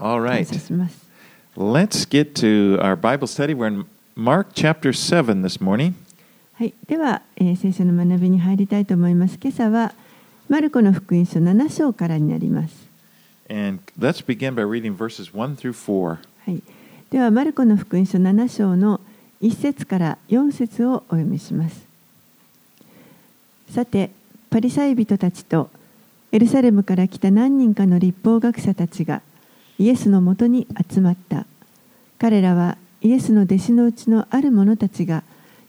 All 感 right. Let's get to our Bible study. We're in Mark chapter 7 this morning. はい、では、えー聖書の学びに入りたいと思います。今朝はマルコの福音書7章からになります。And let's begin by reading verses 1 through 4. はい、ではマルコの福音書7章の1節から4節をお読みします。さて、パリサイ人たちとエルサレムから来た何人かの立法学者たちがイエスのもとに集まった。彼らはイエスの弟子のうちのある者たちが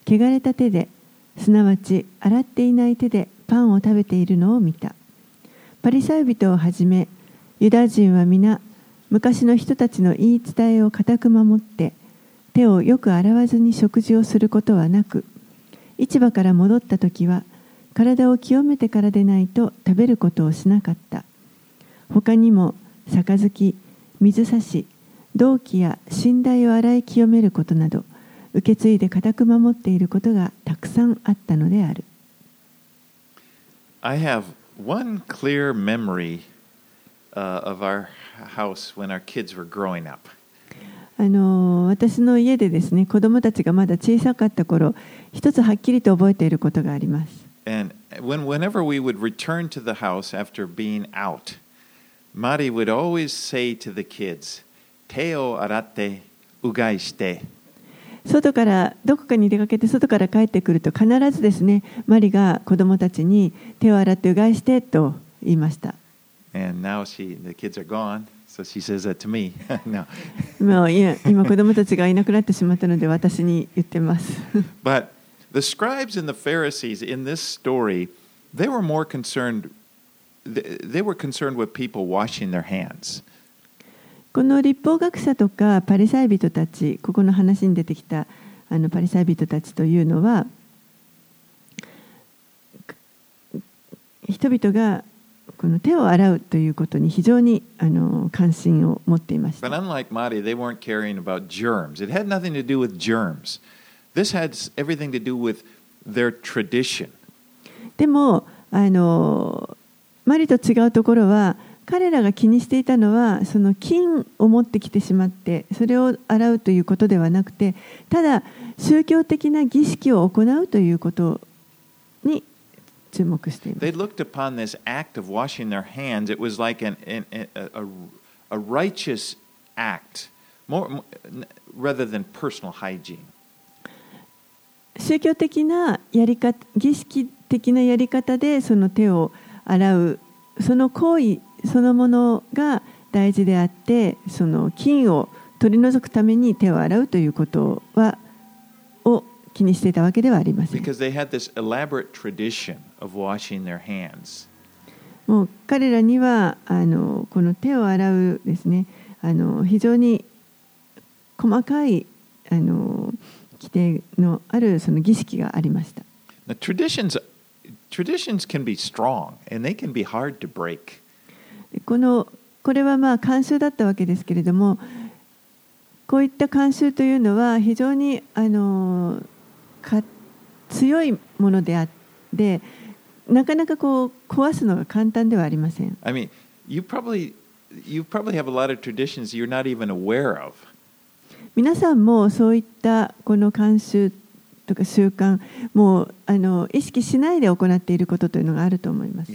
汚れた手で、すなわち洗っていない手でパンを食べているのを見た。パリサイ人をはじめ、ユダヤ人は皆、昔の人たちの言い伝えを固く守って、手をよく洗わずに食事をすることはなく、市場から戻った時は、体を清めてからでないと食べることをしなかった。他にも、杯、水差し、銅器や寝台を洗い清めることなど、受け継いで固く守っていることがたくさんあったのである。I have one clear memory uh, of our house when our kids were growing up. あの私の家でですね子供たちがまだ小さかった頃一つはっきりと覚えていることがあります And when, whenever we would return to the house after being out, Mari would always say to the kids, Teo arate ugaishite. 外からどこかに出かけて外から帰ってくると必ずですねマリが子供たちに手を洗ってうがいしてと言いました And now she, the kids are gone, so she says that to me. no. もういや今子供たちがいなくなってしまったので私に言ってます But the scribes and the Pharisees in this story, they were more concerned. They were concerned with people washing their hands. この立法学者とかパリサイ人たちここの話に出てきたあのパリサイ人たちというのは人々がこの手を洗うということに非常にあの関心を持っていまし But た。unlike Madi, they weren't caring about germs. It had nothing to do with germs. This had everything to do with their tradition. でもあのマリと違うところは彼らが気にしていたのはその金を持ってきてしまってそれを洗うということではなくてただ宗教的な儀式を行うということに注目しています。宗教的なやり方儀式的なやり方でその手をその行為そのものが大事であってその菌を取り除くために手を洗うということはを気にしていたわけではありません。Because they had this elaborate tradition of washing their hands. もう彼らにはあのこの手を洗うですね。あの非常に細かいあの規定のあるその儀式がありました。Now, traditions, traditions can be strong and they can be hard to break. このこれはまあ慣習だったわけですけれどもこういった慣習というのは非常にあのか強いものであってなかなかこう壊すのが簡単ではありません I mean, you probably you probably have a lot of traditions you're not even aware of. 皆さんもそういったこの慣習とか習慣もうあの意識しないで行っていることというのがあると思います。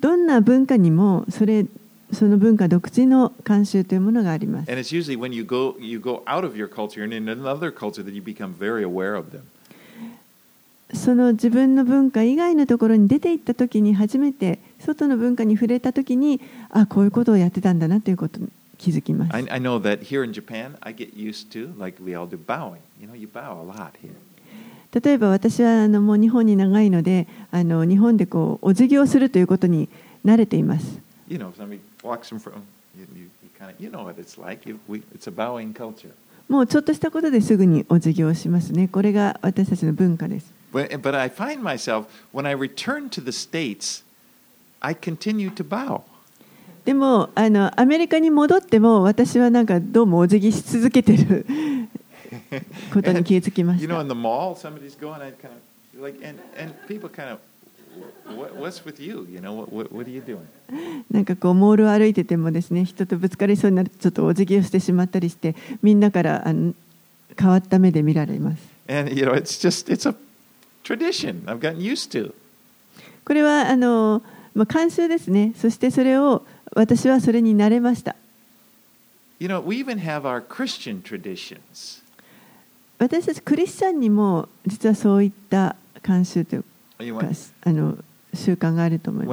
どんな文化にもそ,れその文化独自の慣習というものがあります。その自分の文化以外のところに出て行った時に初めて外の文化に触れた時にあこういうことをやってたんだなということ。気づきます I, I know that here in Japan, I get used to like we all do bowing. You know, you bow a lot here. 例えば私はあのもう日本に長いのであの日本でこうお辞儀をするということに慣れています You know, if somebody walks in front, you, you, you kind of you know what it's like. You, we, it's a bowing culture. もうちょっとしたことですぐにお辞儀をしますねこれが私たちの文化です But, but I find myself when I return to the states, I continue to bow. でもあのアメリカに戻っても私はなんかどうもお辞儀し続けてる ことに気付きました。なんかこうモールを歩いててもですね人とぶつかりそうになるちょっとお辞儀をしてしまったりしてみんなからあの変わった目で見られます。これはあの、まあ、慣習ですねそしてそれを私はそれに慣れました。私たちクリスチャンにも実はそういった慣習というかあの習慣があると思います。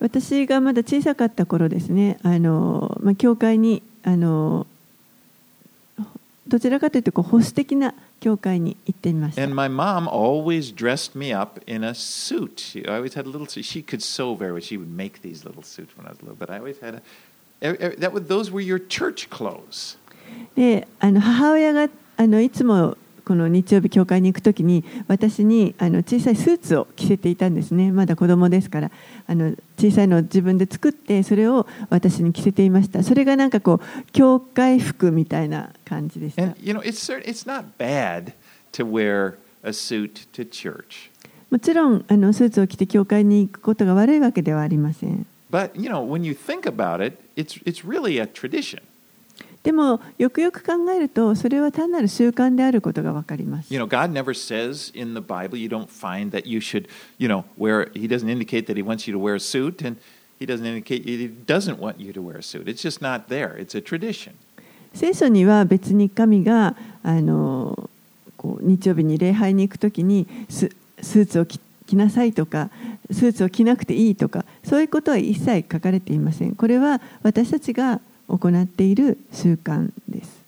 私がまだ小さかった頃ですね、あのまあ、教会にあのどちらかというと保守的な。教会に行ってみました And my mom always dressed me up in a suit. She always had a little suit. She could sew very well. She would make these little suits when I was little, but I always had a. e- e- That was, those were your church clothes. であの母親があのいつも この日曜日教会に行くときに私にあの小さいスーツを着せていたんですね。まだ子供ですから。あの小さいのを自分で作ってそれを私に着せていました。それがなんかこう教会服みたいな感じでした。And, you know, it's, cer- it's not bad to wear a suit to church. もちろんあのスーツを着て教会に行くことが悪いわけではありません。But, you know, when you think about it, it's, it's really a tradition. でもよくよく考えるとそれは単なる習慣であることがわかります You know, God never says in the Bible, you don't find that you should, you know, wear, He doesn't indicate that He wants you to wear a suit, and He doesn't indicate He doesn't want you to wear a suit. It's just not there. It's a tradition. 聖書には別に神があのこう日曜日に礼拝に行くときにススーツを着着なさいとかスーツを着なくていいとかそういうことは一切書かれていませんこれは私たちが行っている習慣です。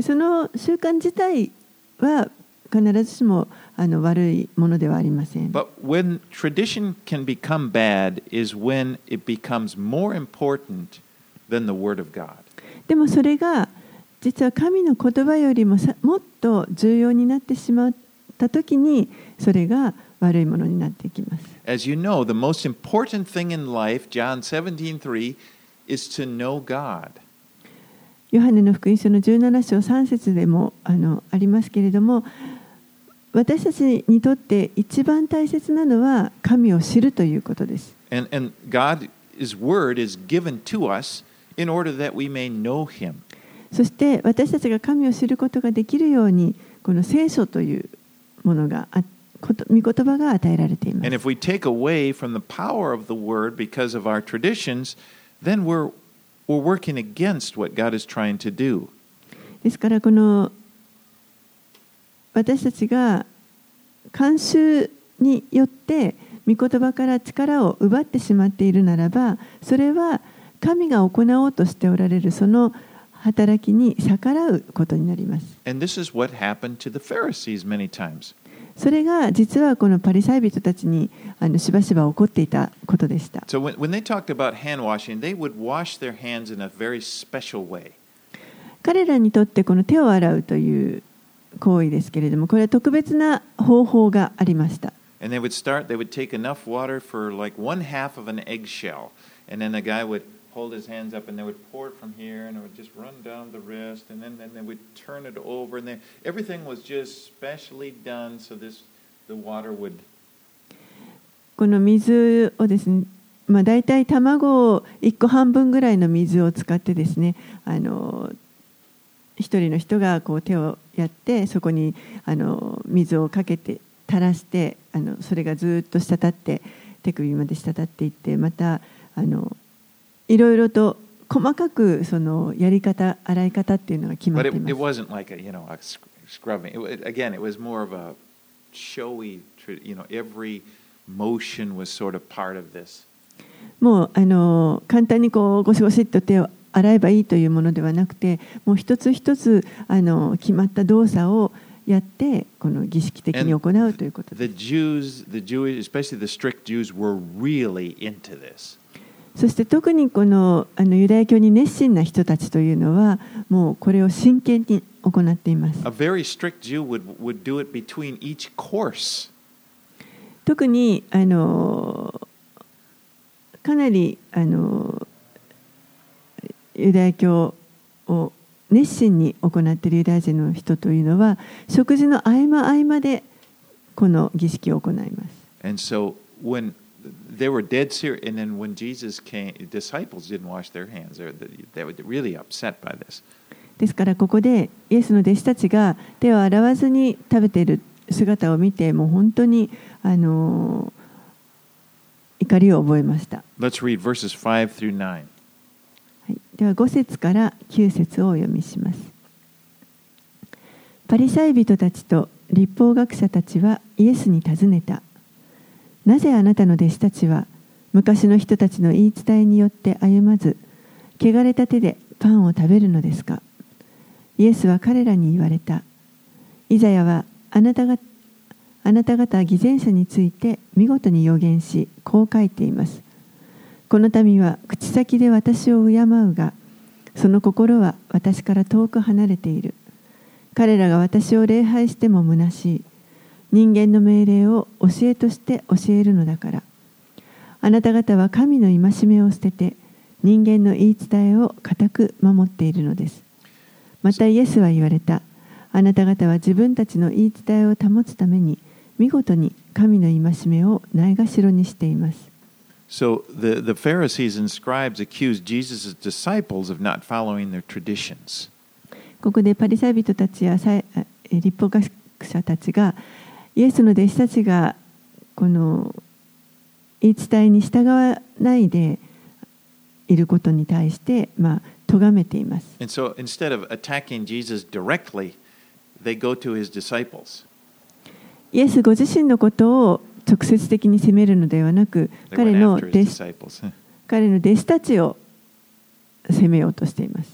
その習慣自体は必ずしもあの悪いものではありません。でもそれが実は神の言葉よりもさもっと重要になってしまったときにそれが悪いものになっていきます。As you know, the most important thing in life, John 17:3, is to know God. ヨハネの福音書の17章3節でもあ,のありますけれども私たちにとって一番大切なのは神を知るということです。そして私たちが神を知ることができるようにこの聖書というものがあって。御言葉が与えられていま And す。if we take away from the power of the word because of our traditions, then we're, we're working against what God is trying to do. ですからこの私たちが慣習によって御言葉から力を奪ってしまっているならばそれは神が行おうとしておられるその働きに逆らうことになります。And this is what happened to the Pharisees many times. それが実はこのパリサイ人たちにあのしばしば起こっていたことでした。So when, when they talked about hand washing, they would wash their hands in a very special way. 彼らにとってこの手を洗うという行為ですけれどもこれは特別な方法がありました。And they would start, they would take enough water for like one half of an eggshell. And then the guy would hold his hands up and they would pour it from here and it would just run down the wrist. And then, then they would turn it over. And then everything was just specially done so this the water would この水をですね、まあ、大体卵を1個半分ぐらいの水を使ってですねあの一人の人がこう手をやってそこにあの水をかけて垂らしてあのそれがずっと滴って手首まで滴っていってまたあのいろいろと細かくそのやり方洗い方っていうのが決まっ But てい it, ま it す。wasn't like a you know a sc- scrubbing. It, again, it was more of a showy. You know, every motion was sort of part of this. もうあの簡単にこうゴシゴシっと手を洗えばいいというものではなくてもう一つ一つあの決まった動作をやってこの儀式的に行うということで The Jews, the Jewish, especially the strict Jews, were really into this. すそして特にこのあのユダヤ教に熱心な人たちというのはもうこれを真剣に行っています A very strict Jew would, would do it between each course. 特にあのかなりあのユダヤ教を熱心に行っているユダヤ人の人というのは食事の合間合間でこの儀式を行います。They were dead serious, and then when Jesus came, disciples didn't wash their hands. They were, they were really upset by this. ですからここでイエスの弟子たちが手を洗わずに食べている姿を見てもう本当にあの怒りを覚えました、Let's read verses 5 through 9. はい、では5節から9節をお読みしますパリサイ人たちと立法学者たちはイエスに尋ねたなぜあなたの弟子たちは昔の人たちの言い伝えによって歩まず汚れた手でパンを食べるのですか？イエスは彼らに言われた。イザヤはあなたがあなた方偽善者について見事に予言し、こう書いています。この民は口先で私を敬うが、その心は私から遠く離れている。彼らが私を礼拝しても虚しい。人間の命令を教えとして教えるのだから。あなた方は神の戒めを捨てて、人間の言い伝えを固く守っているのです。またイエスは言われた。あなた方は自分たちの言い伝えを保つために、見事に神の戒めをないがしろにしています。So the, the Pharisees and scribes accused Jesus' disciples of not following their traditions. ここでパリサイ人たちや立法学者たちが、イエスの弟子たちがこの言い伝えに従わないでいることに対して、まあ、咎めています。イエスご自身のことを直接的に責めるのではなく、彼の弟子, たちを責めようとしています。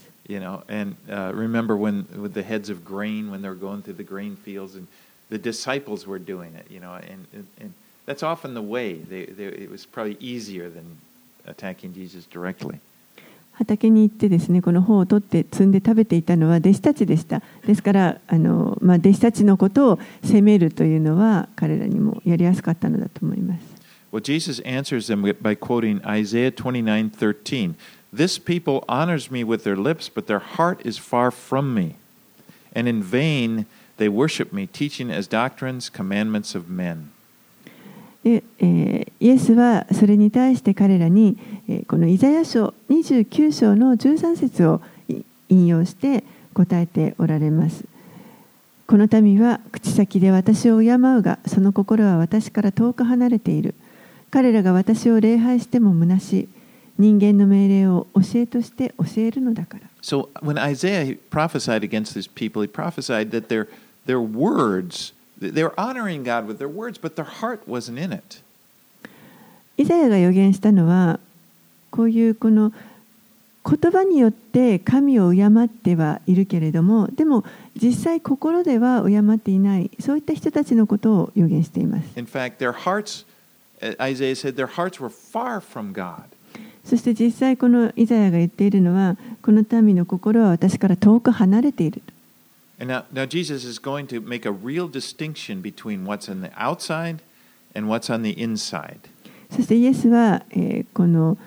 the disciples were doing it. You know, and and, and that's often the way. They, they, it was probably easier than attacking Jesus directly. 畑に行ってですねこの穂を取って摘んで食べていたのは弟子たちでしたですからあの、まあ、弟子たちのことを責めるというのは彼らにもやりやすかったのだと思います Well, Jesus answers them by quoting Isaiah 29:13. This people honors me with their lips, but their heart is far from me. And in vain they worship me, teaching as doctrines commandments of men. で、えーイエスはそれに対して彼らに、えーこのイザヤ書29章の13節をい引用して答えておられますこの民は口先で私を敬うがその心は私から遠く離れている彼らが私を礼拝しても虚しい人間の命令を教えとして教えるのだから So when Isaiah prophesied against these people, he prophesied that their イザヤが予言したのはこういうこの言葉によって神を敬ってはいるけれどもでも実際心では敬っていないそういった人たちのことを予言しています。そして実際このイザヤが言っているのはこの民の心は私から遠く離れている。And now, now Jesus is going to make a real distinction between what's on the outside and what's on the inside. そしてイエスは、えーこの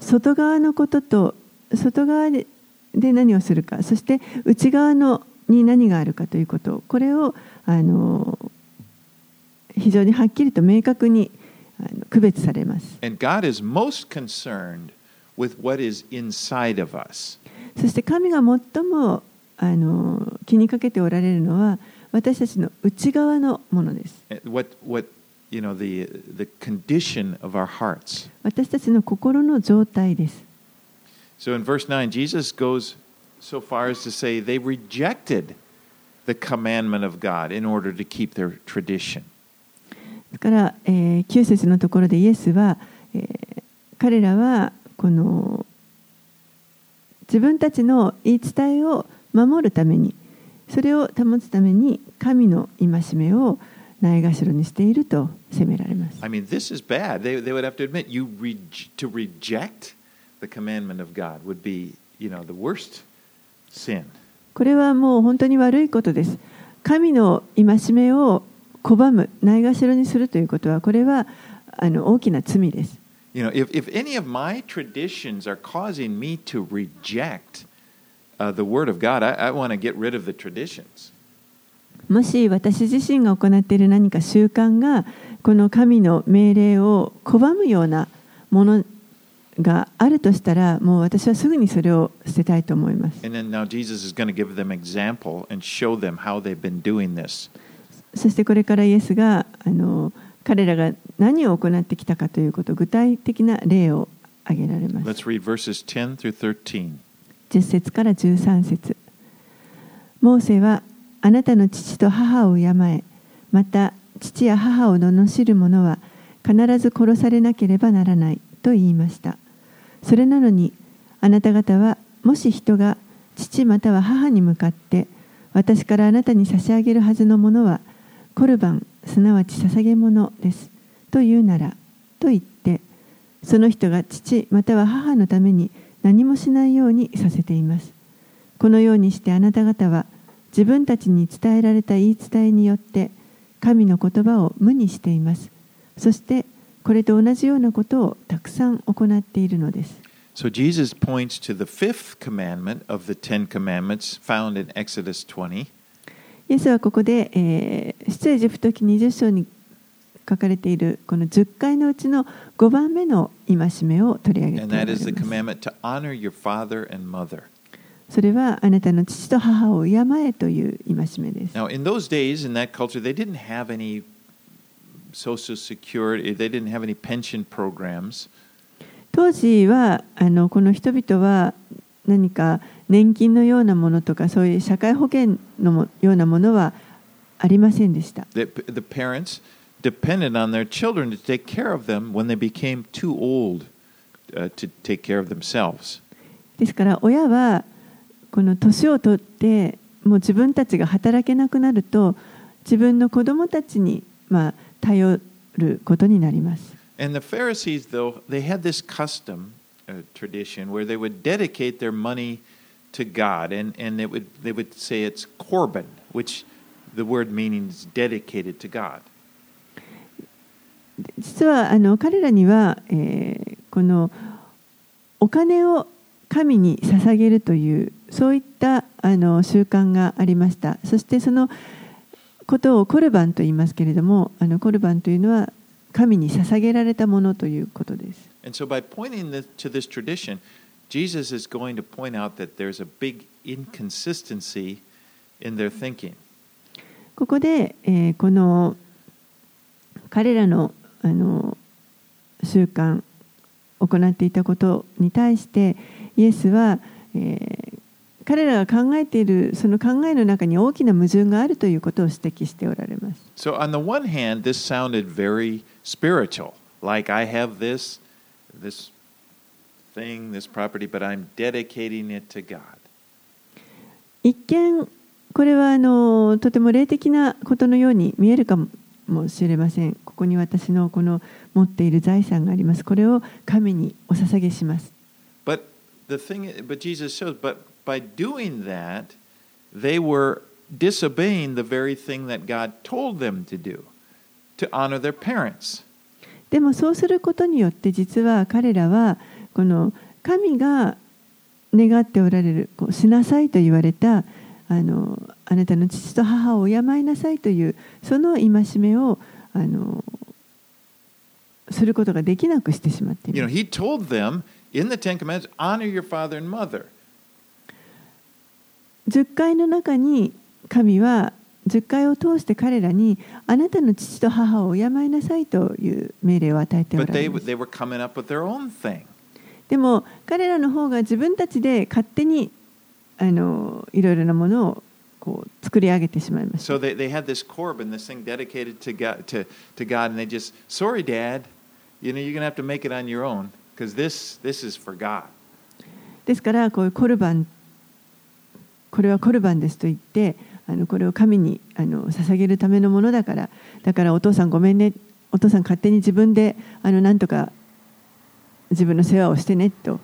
外側のことと外側でで何をするかそして内側のに何があるかということこれをあの非常にはっきりと明確にあの区別されます。And God is most concerned with what is inside of us. そして神が最もあの気にかけておられるのは私たちの内側のものです。Uh, What, what, you know, the, the condition of our hearts. 私たちの心の状態です。So in verse 9, Jesus goes so far as to say they rejected the commandment of God in order to keep their tradition. ですから、えー、9節のところでイエスは、えー彼らはこの自分たちの言い伝えを守るためにそれを保つために神の戒めをないがしろにしていると責められます。I mean, this is bad. They, they would have to admit you re- to reject the commandment of God would be, you know, the worst sin. これはもう本当に悪いことです。神の戒めを拒む、ないがしろにするということは、これはあの大きな罪です。You know, if, if any of my traditions are causing me to reject uh, the Word of God, I, I want to get rid of the traditions. もし私自身が行っている何か習慣がこの神の命令を拒むようなものがあるとしたらもう私はすぐにそれを捨てたいと思います。And then now Jesus is going to give them example and show them how they've been doing this. そしてこれからイエスがあの彼らが何を行ってきたかということ具体的な例を挙げられます。Let's read verses 10 through 13. 10節から13節。モーセはあなたの父と母を敬えまた父や母を罵る者は必ず殺されなければならないと言いました。それなのにあなた方はもし人が父または母に向かって私からあなたに差し上げるはずのものはコルバンすなわち捧げ物ですと言うならと言ってその人が父または母のために何もしないようにさせています。このようにしてあなた方は自分たちに伝えられた言い伝えによって神の言葉を無にしています。そしてこれと同じようなことをたくさん行っているのです。So Jesus points to the fifth commandment of the Ten Commandments found in Exodus 20. イエスはここで、えー出エジプト記20章に書かれているこの10回のうちの5番目の戒めを取り上げてお And られ that ます.それはあなたの父と母を敬えという戒めです Now, in those days, in that culture, they didn't have any social security, they didn't have any pension programs. 当時はあのこの人々は何か年金のようなものとかそういう社会保険のもようなものはありませんでした The, the parents depended on their children to take care of them when they became too old uh, to take care of themselves. ですから親はこの年を取ってもう自分たちが働けなくなると自分の子供たちにまあ頼ることになります And the Pharisees, though, they had this custom, uh, tradition, where they would dedicate their money to God, and, and it would, they would say it's Corban, which the word means dedicated to God. 実はあの彼らには、えー、このお金を神に捧げるというそういったあの習慣がありましたそしてそのことをコルバンと言いますけれどもあのコルバンというのは神に捧げられたものということです。ここで、えー、この彼らのあの習慣行っていたことに対してイエスは、えー彼らが考えているその考えの中に大きな矛盾があるということを指摘しておられます。So, on the one hand, this sounded very spiritual, like I have this, this thing, this property, but I'm dedicating it to God. 一見これはあのとても霊的なことのように見えるかもしれません。ここに私のこの持っている財産があります。これを神にお捧げします。But the thing, but Jesus shows, but by doing that, they were disobeying the very thing that God told them to do, to honor their parents. でもそうすることによって実は彼らはこの神が願っておられるこうしなさいと言われたあ,のあなたの父と母を敬いなさいというその戒めをあのすることができなくしてしまっています。10回の中に神は10回を通して彼らにあなたの父と母を敬いなさいという命令を与えておます。でも彼らの方が自分たちで勝手にあのいろいろなものを作り上げてしまいました。ですから、こういうコルバン、これはコルバンですと言って、あのこれを神にあの捧げるためのものだから、だからお父さんごめんね、お父さん勝手に自分であの何とか自分の世話をしてねと。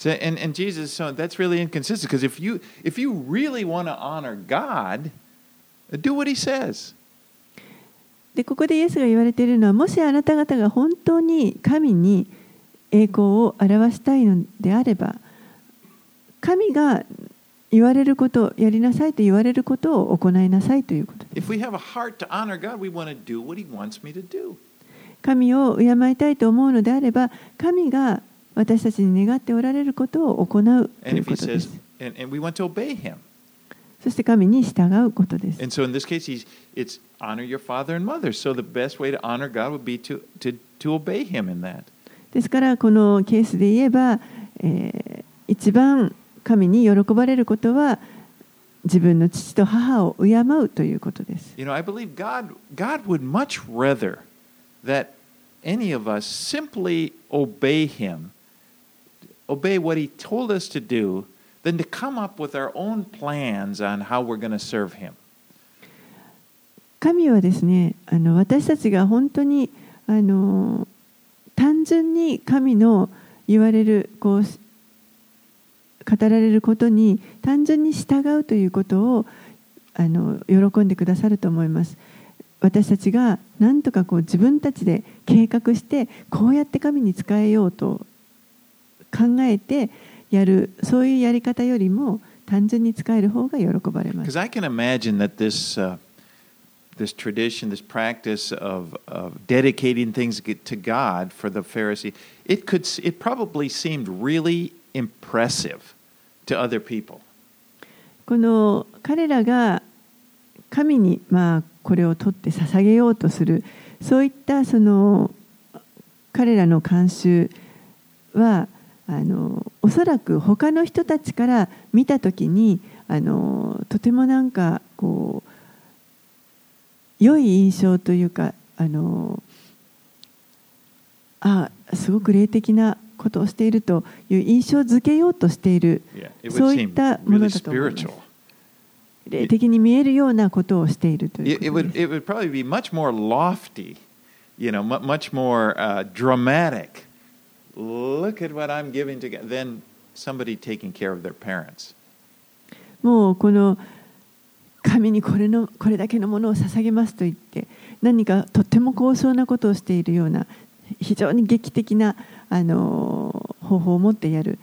So, and, and Jesus, so that's really inconsistent because if you, if you really want to honor God, do what he says. でここでイエスが言われているのはもしあなた方が本当に神に栄光を表したいのであれば神が言われることやりなさいと言われることを行いなさいということです God. 神を敬いたいと思うのであれば神が私たちに願っておられることを行うということです。そして神に従うことです。ですから、このケースで言えば、え、一番神に喜ばれることは、自分の父と母を敬うということです。Any of us simply obey Him. Obey what He told us to do, than to come up with our own plans on how we're going to serve Him. 神はですねあの私たちが本当にあの単純に神の言われるこう語られることに単純に従うということをあの喜んでくださると思います。私たちが何とかこう自分たちで計画してこうやって神に仕えようと考えてやるそういうやり方よりも単純に使える方が喜ばれます。Because I can imagine that this, uh, this tradition, this practice of, of dedicating things to God for the Pharisee, it, could, it probably seemed really impressive to other people. この彼らが神にまあこれを取って捧げようとするそういったその彼らの慣習はあのおそらく他の人たちから見た時にあのとてもなんかこう良い印象というかあのあすごく霊的なことをしているという印象づけようとしている Yeah, it そう would いったものだと思います.霊的に見えるようなことをしているという It, it こと would, です。it would probably be much more lofty, you know, mu- much more uh, dramatic. Look at what I'm giving to God than somebody taking care of their parents. もうこの神にこれのこれだけのものを捧げますと言って何かとっても高尚なことをしているような非常に劇的なあの方法を持ってやる.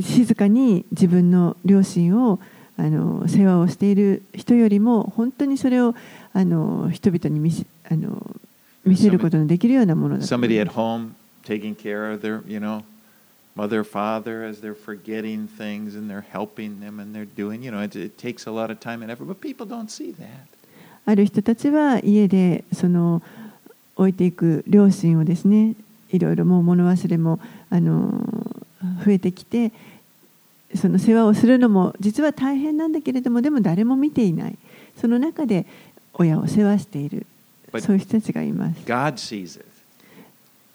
静かに自分の両親をあの世話をしている人よりも本当にそれをあの人々に見せあの見せることのできるようなものだと taking care of their, you know, mother, father as they're forgetting things and they're helping them and they're doing, you know, it, it takes a lot of time and effort, but people don't see that. ある人たちは家でその置いていく両親をですねいろいろもう物忘れもあの増えてきてその世話をするのも実は大変なんだけれどもでも誰も見ていないその中で親を世話しているそういう人たちがいます God sees it.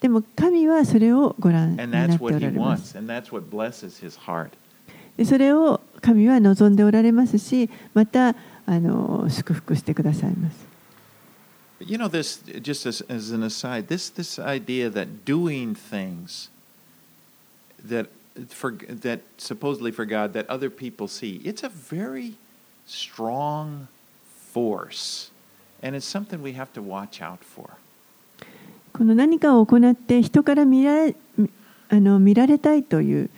でも神はそれをご覧になっておられます.でそれを神は望んでおられますしまたあの祝福してくださいます you know, this, just as, as an aside, this, this idea that doing things that, for, that supposedly for God that other people see, it's a very strong force. And it's something we have to watch out for. この何かを行って人から見られあの見られたいという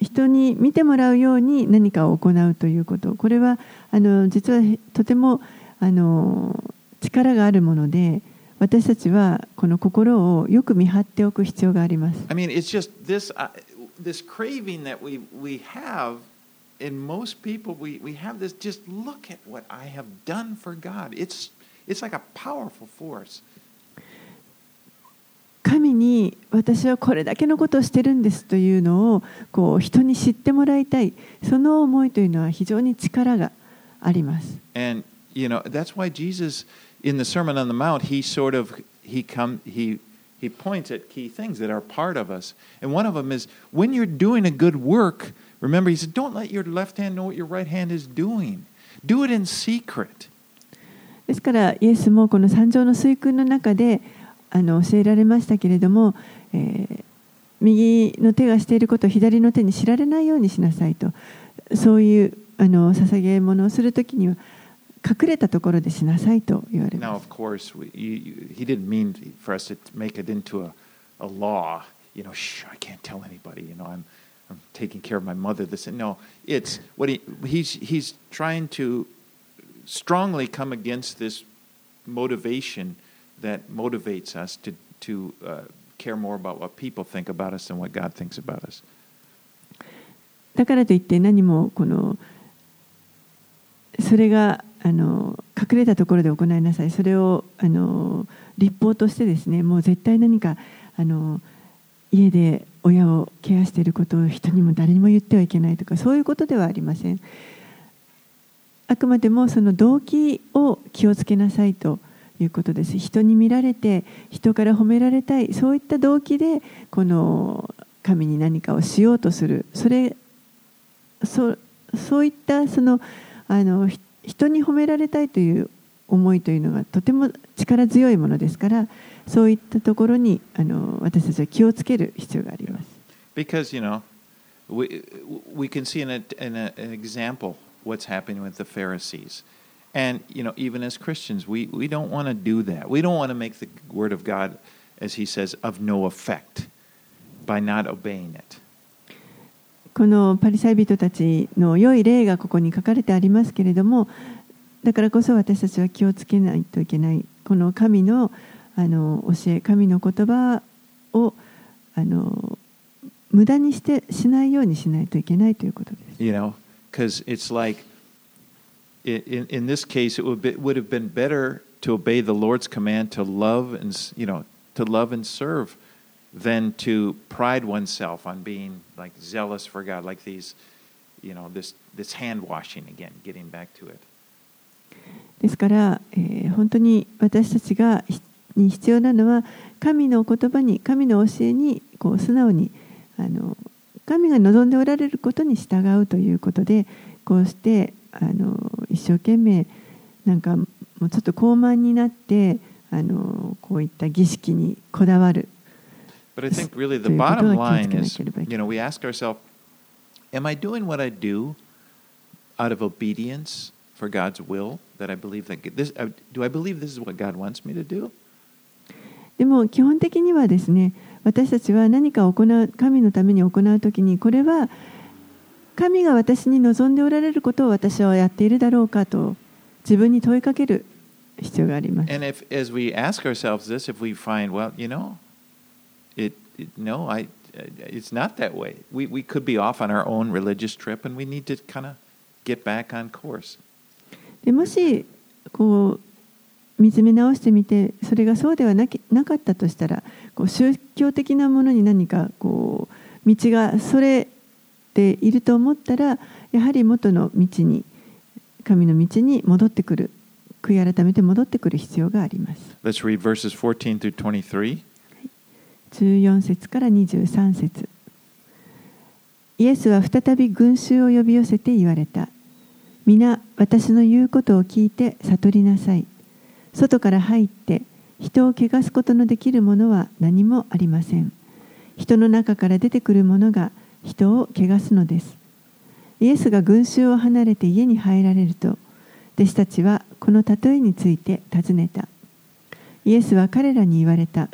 人に見てもらうように何かを行うということこれはあの実はとてもあの力があるもので私たちはこの心をよく見張っておく必要があります。I mean, it's just this, uh, this craving that we, we have in most people. We, we have this just look at what I have done for God. It's, it's like a powerful force. 神に私はこれだけのことをしてるんですというのをこう人に知ってもらいたいその思いというのは非常に力があります。And you know that's why Jesus, in the Sermon on the Mount, he sort of he come he he points at key things that are part of us, and one of them is when you're doing a good work. Remember, he said, "Don't let your left hand know what your right hand is doing. Do it in secret." ですからイエスもこの三条の水訓の中であの教えられましたけれども、えー右の手がしていることを左の手に知られないようにしなさいとそういうあの捧げ物をするときには隠れたところでしなさいと言われ Now, ま of す。course, we, you, you, he didn't mean for us to make it into a a law. You know, shh, I can't tell anybody. You know, I'm I'm taking care of my mother. This and no, it's what he he's he's trying to strongly come against this motivation that motivates us to to uh, care more about what people think about us than what God thinks about us. だからといって何もこのそれがあの隠れたところで行いなさいそれをあの立法としてですねもう絶対何かあの家で親をケアしていることを人にも誰にも言ってはいけないとかそういうことではありませんあくまでもその動機を気をつけなさいということです人に見られて人から褒められたいそういった動機でこの神に何かをしようとするそれそそういったそのあの人に褒められたいという思いというのがとても力強いものですからそういったところにあの私たちは気をつける必要があります。Because, you know, we, we can see in, a, in a, an example what's happening with the Pharisees. And, you know, even as Christians, we, we don't want to do that. We don't want to make the Word of God, as he says, of no effect by not obeying it. このパリサイ人たちの良い例がここに書かれてありますけれどもだからこそ私たちは気をつけないといけないこの神のあの教え神の言葉をあの無駄にしてしないようにしないといけないということです。You know, because it's like in, in this case, it would, be, would have been better to obey the Lord's command to love and you know to love and serve than to pride oneself on being like zealous for God, like these, you know, this this hand washing again, getting back to it. ですから、えー、本当に私たちがに必要なのは神の言葉に神の教えにこう素直にあの神が望んでおられることに従うということでこうしてあの 一生懸命なんかもうちょっと高慢になってあのこういった儀式にこだわる。But I think really the bottom line is, you know, we ask ourselves, am I doing what I do out of obedience for God's will? That I believe that this, do I believe this is what God wants me to do? でも基本的にはですね、私たちは何かを行う、神のために行うときに、これは神が私に望んでおられることを私はやっているだろうかと自分に問いかける必要があります。And if, as we ask ourselves this, if we find, well, you know, it, it no, I, it's not that way. We, we could be off on our own religious trip and we need to kind of get back on course. でもしこう見つめ直してみてそれがそうではなきなかったとしたらこう宗教的なものに何かこう道がそれていると思ったらやはり元の道に神の道に戻ってくる悔い改めて戻ってくる必要があります。Let's read verses 14 through 23. 14節から23節イエスは再び群衆を呼び寄せて言われた。皆私の言うことを聞いて悟りなさい。外から入って人を汚すことのできるものは何もありません。人の中から出てくるものが人を汚すのです。イエスが群衆を離れて家に入られると弟子たちはこの例えについて尋ねた。イエスは彼らに言われた。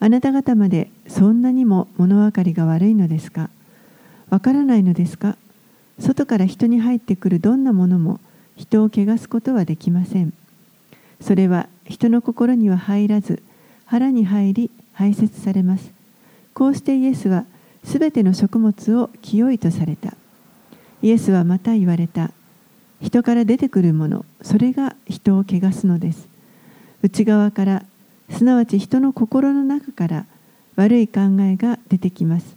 あなた方までそんなにも物分かりが悪いのですか？わからないのですか？外から人に入ってくるどんなものも人を汚すことはできません。それは人の心には入らず腹に入り排泄されます。こうしてイエスはすべての食物を清いとされた。イエスはまた言われた。人から出てくるもの、それが人を汚すのです。内側から、すなわち人の心の中から悪い考えが出てきます。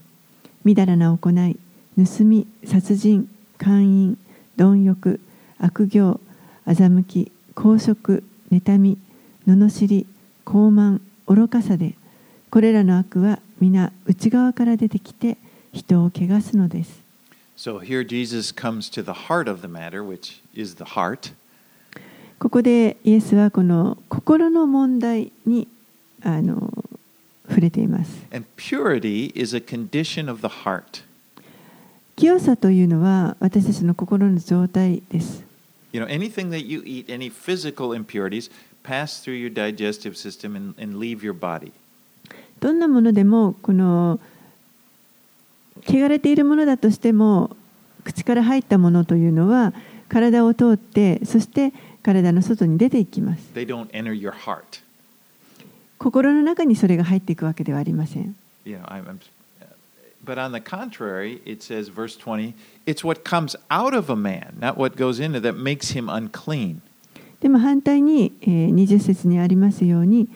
みだらな行い、盗み、殺人、姦淫、貪欲、悪行、欺き、公職、妬み、罵り、傲慢、愚かさで、これらの悪は皆内側から出てきて人を汚すのです。So here Jesus comes to the heart of the matter, which is the heart. ここでイエスはこの心の問題にあの触れています。And purity is a condition of the heart. 清さというのは私たちの心の状態です。You know, anything that you eat, any physical impurities, pass through your digestive system and, and leave your body. どんなものでもこの汚れているものだとしても口から入ったものというのは体を通ってそして体の外に出ていきます。心の中にそれが入っていくわけではありません。でも反対に、えー、20節にありますように、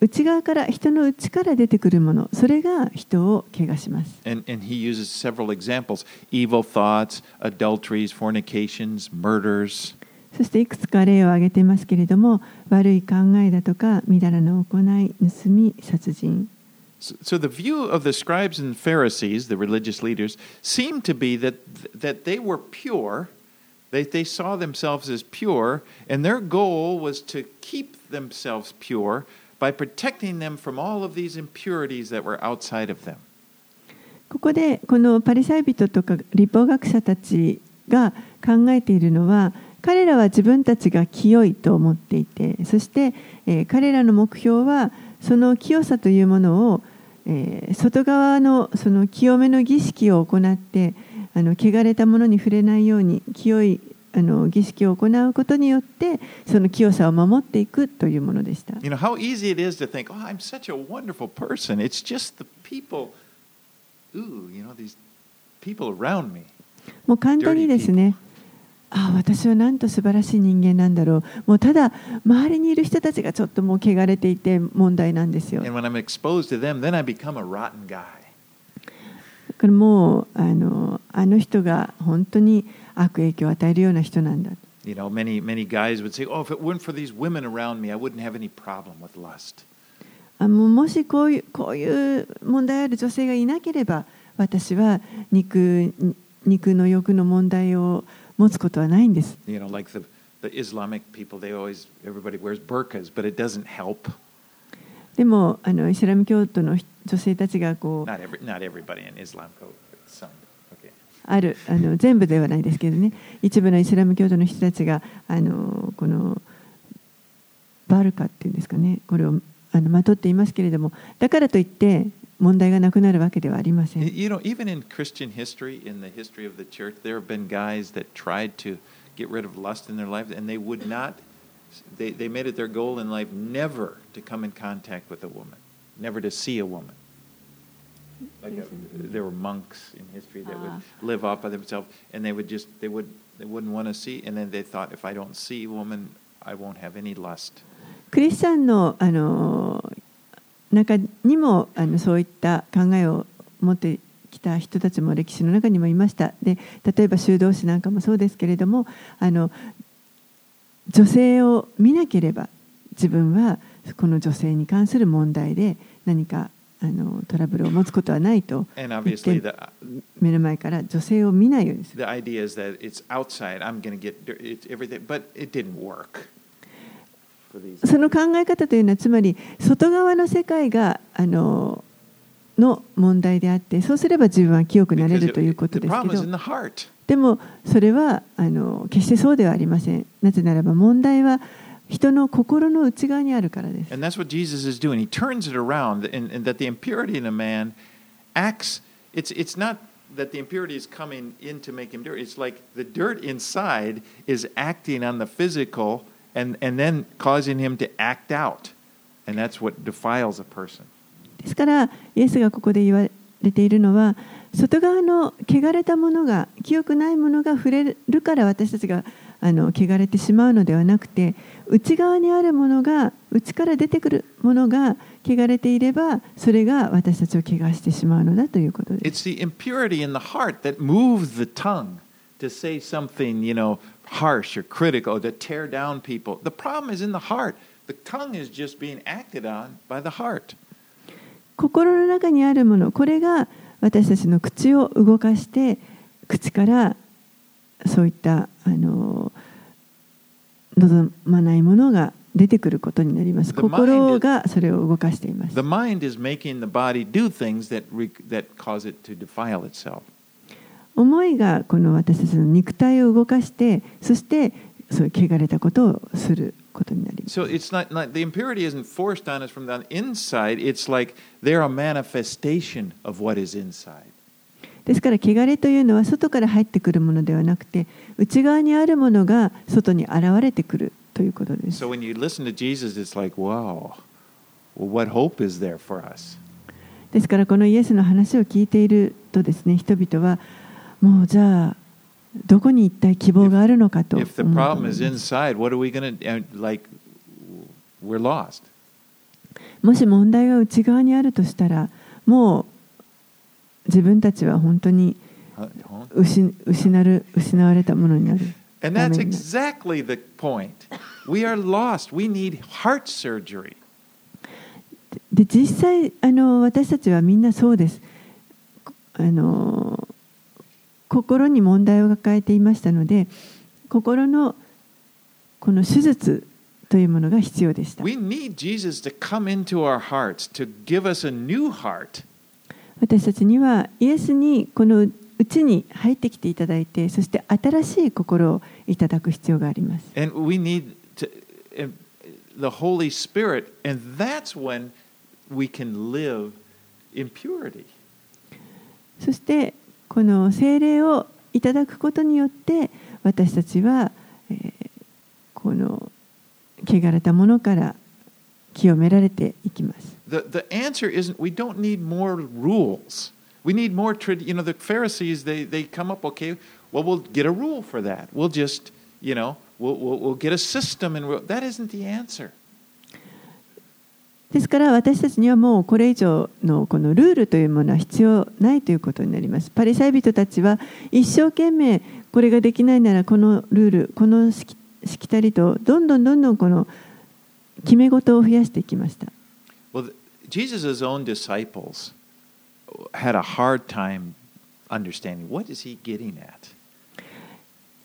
内側から人の内から出てくるものそれが人を汚します And, and he uses several examples evil thoughts, adulteries, fornications, murders. そしていくつか例を挙げていますけれども悪い考えだとかみだらな行い盗み殺人 So, so the view of the scribes and Pharisees, the religious leaders, seemed to be that, that they were pure. They, they saw themselves as pure, and their goal was to keep themselves pure By protecting them from all of these impurities that were outside of them. ここでこのパリサイ人とか立法学者たちが考えているのは彼らは自分たちが清いと思っていてそして、えー彼らの目標はその清さというものを、えー外側のその清めの儀式を行ってあの汚れたものに触れないように清いあの儀式を行うことによってその清さを守っていくというものでした。You know, how easy it is to think, oh, I'm such a wonderful person. It's just the people, ooh, you know, these people around me. もう簡単にですね、ああ、私はなんと素晴らしい人間なんだろう、もうただ、周りにいる人たちがちょっともう汚れていて問題なんですよ。だ And when I'm exposed to them, then I become a rotten guy. からもうあの、あの人が本当に悪影響を与えるような人なんだ。You know, many many guys would say, "Oh, if it weren't for these women around me, I wouldn't have any problem with lust." あもうもしこういうこういう問題ある女性がいなければ、私は肉肉の欲の問題を持つことはないんです。You know, like the the Islamic people, they always everybody wears burqas, but it doesn't help. でもあのイスラム教徒の女性たちがこう Not every not everybody in Islam but some. あるあの全部ではないですけどね一部のイスラム教徒の人たちがあのこのバルカっていうんですかねこれをあのまとっていますけれどもだからといって問題がなくなるわけではありません You know, even in Christian history, in the history of the church, there have been guys that tried to get rid of lust in their lives, and they would not. They they made it their goal in life never to come in contact with a woman, never to see a woman. Like a, there were monks in history that would Ah. live off by themselves, and they would just they would they wouldn't want to see, and then they thought, if I don't see a woman, I won't have any lust. クリスチャンのあの中にもあのそういった考えを持ってきた人たちも歴史の中にもいましたで例えば修道士なんかもそうですけれどもあの女性を見なければ自分はこの女性に関する問題で何かあのトラブルを持つことはないと目の前から女性を見ないようにする。その考え方というのはつまり外側の世界があの,の問題であってそうすれば自分は清くなれるということですけどでもそれはあの決してそうではありません。なぜならば問題は。人の心の内側にあるからです And that's what Jesus is doing. He turns it around, and, and that the impurity in a man acts. It's it's not that the impurity is coming in to make him dirty. It's like the dirt inside is acting on the physical, and and then causing him to act out, and that's what defiles a person. ですからイエスがここで言われているのは外側の汚れたものが清くないものが触れるから私たちがあの汚れてしまうのではなくて内側にあるものが内から出てくるものが汚れていればそれが私たちを汚してしまうのだということです It's the impurity in the heart that moves the tongue to say something, you know, harsh or critical, to tear down people. The problem is in the heart. The tongue is just being acted on by the heart. 心の中にあるものこれが私たちの口を動かして口からそういったあの望まないものが出てくることになります心がそれを動かしています The mind is making the body do things that, re- that cause it to defile itself. 思いがこの私たちの肉体を動かしてそしてそういう汚れたことをすることになります So it's not, not the impurity isn't forced on us from the inside. It's like they're a manifestation of what is inside. ですから汚れというのは外から入ってくるものではなくて内側にあるものが外に現れてくるということです So when you listen to Jesus, it's like, wow, well, what hope is there for us? ですからこのイエスの話を聞いているとですね人々はもうじゃあどこに一体希望があるのかと思う.もし問題が内側にあるとしたらもう自分たちは本当に?失失る失われたものになる And that's exactly the point. We are lost. We need heart surgery. で実際あの私たちはみんなそうですあの心に問題を抱えていましたので心のこの手術というものが必要でした We need Jesus to come into our hearts, to give us a new heart. 私たちにはイエスにこのうちに入ってきていただいてそして新しい心をいただく必要があります And we need to, uh, the Holy Spirit, and that's when we can live in purity. そしてこの精霊をいただくことによって私たちは、えーこの汚れたものから清められていきます。The, the answer isn't we don't need more rules. We need more, trad- you know, the Pharisees, they, they come up, okay, well, we'll get a rule for that. We'll just, you know, we'll, we'll, we'll get a system, and we'll, that isn't the answer. ですから私たちにはもうこれ以上のこのルールというものは必要ないということになります。パリサイ人たちは一生懸命これができないならこのルール、このしきしきたりとどんどんどんどんこの決め事を増やしていきました。Well, Jesus' own disciples had a hard time understanding what is he getting at?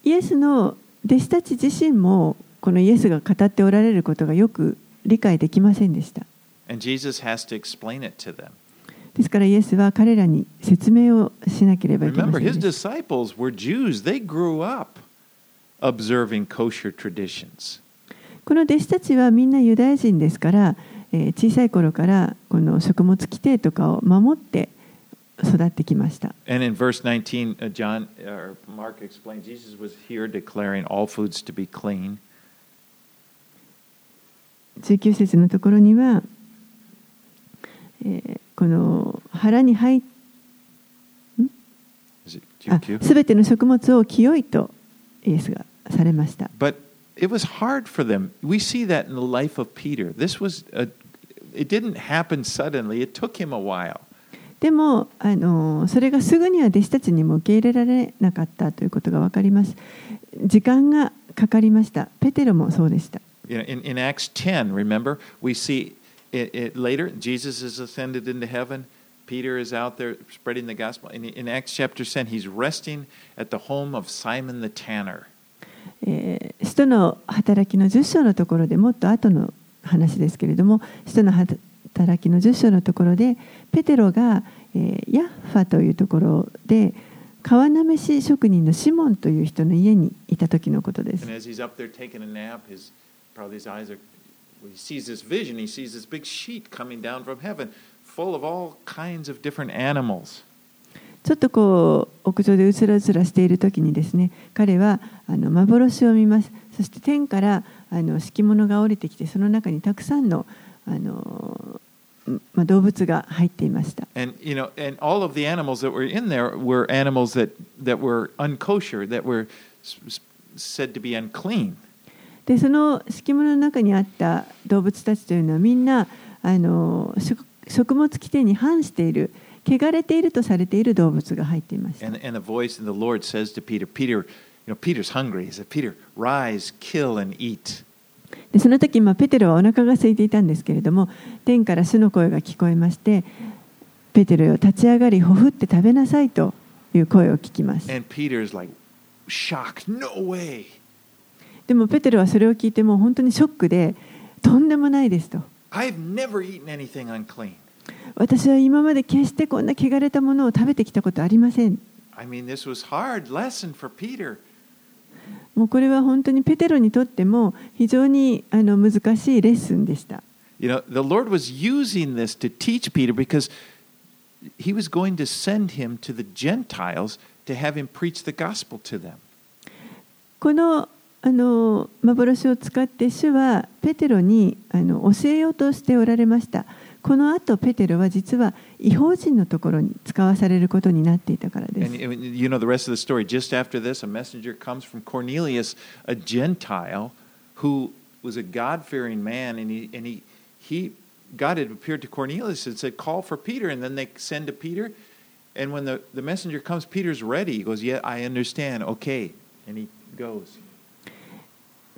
イエスの弟子たち自身もこのイエスが語っておられることがよく理解できませんでした。And Jesus has to explain it to them. ですからイエスは彼らに説明をしなければいけま Remember, せん his でした。disciples were Jews. They grew up observing kosher traditions. この弟子たちはみんなユダヤ人ですから、えー小さい頃からこの食物規定とかを守って育ってきました。And in verse 19, uh, John or Mark explained Jesus was here declaring all foods to be clean. 19節のところには、えーこの腹に入っ 19? すべての食物を清いとイエスがされました。But it was hard for them. We see that in the life of Peter. This was a, it didn't happen suddenly. It took him a while. でもあのそれがすぐには弟子たちにも受け入れられなかったということが分かります。時間がかかりました。ペテロもそうでした。 You know, in, in Acts 10, remember, we see it, it later, Jesus is ascended into heaven. Peter is out there spreading the gospel. In, in Acts chapter 10, he's resting at the home of Simon the tanner. えー、使徒の働きの10章のところでもっと後の話ですけれども使徒の働きの10章のところでペテロが、えー、ヤッファというところで川なめし職人のシモンという人の家にいた時のことです。ちょっとこう屋上でうつらうつらしている時にですね彼はあの幻を見ますそして天からあの敷物が降りてきてその中にたくさんのあの、まあ、動物が入っていました And you know, and all of the animals that were in there were animals that that were unkosher, that were s- s- said to be unclean. でその敷物の中にあった動物たちというのはみんなあの食食物規定に反している汚れているとされている動物が入っています。でその時、まあ、ペテロはお腹が空いていたんですけれども、天から巣の声が聞こえまして、ペテロよ立ち上がり、ほふって食べなさいという声を聞きます。でもペテロはそれを聞いても本当にショックで、とんでもないですと。私は今まで決してこんな汚れたものを食べてきたことありません I mean, this was hard lesson for Peter. もうこれは本当にペテロにとっても非常にあの難しいレッスンでした。You know, the Lord was using this to teach Peter because he was going to send him to the Gentiles to have him preach the gospel to them. このあの幻を使って主はペテロにあの教えようとしておられました。この後ペテロは実は違法人のところに使わされることになっていたからで And す。 and you know the rest of the story. Just after this, a messenger comes from Cornelius, a Gentile who was a God fearing man, and he, and he, he, God had appeared to Cornelius and said, Call for Peter. And then they send to Peter. And when the, the messenger comes, Peter's ready. He goes, Yeah, I understand. Okay. And he goes.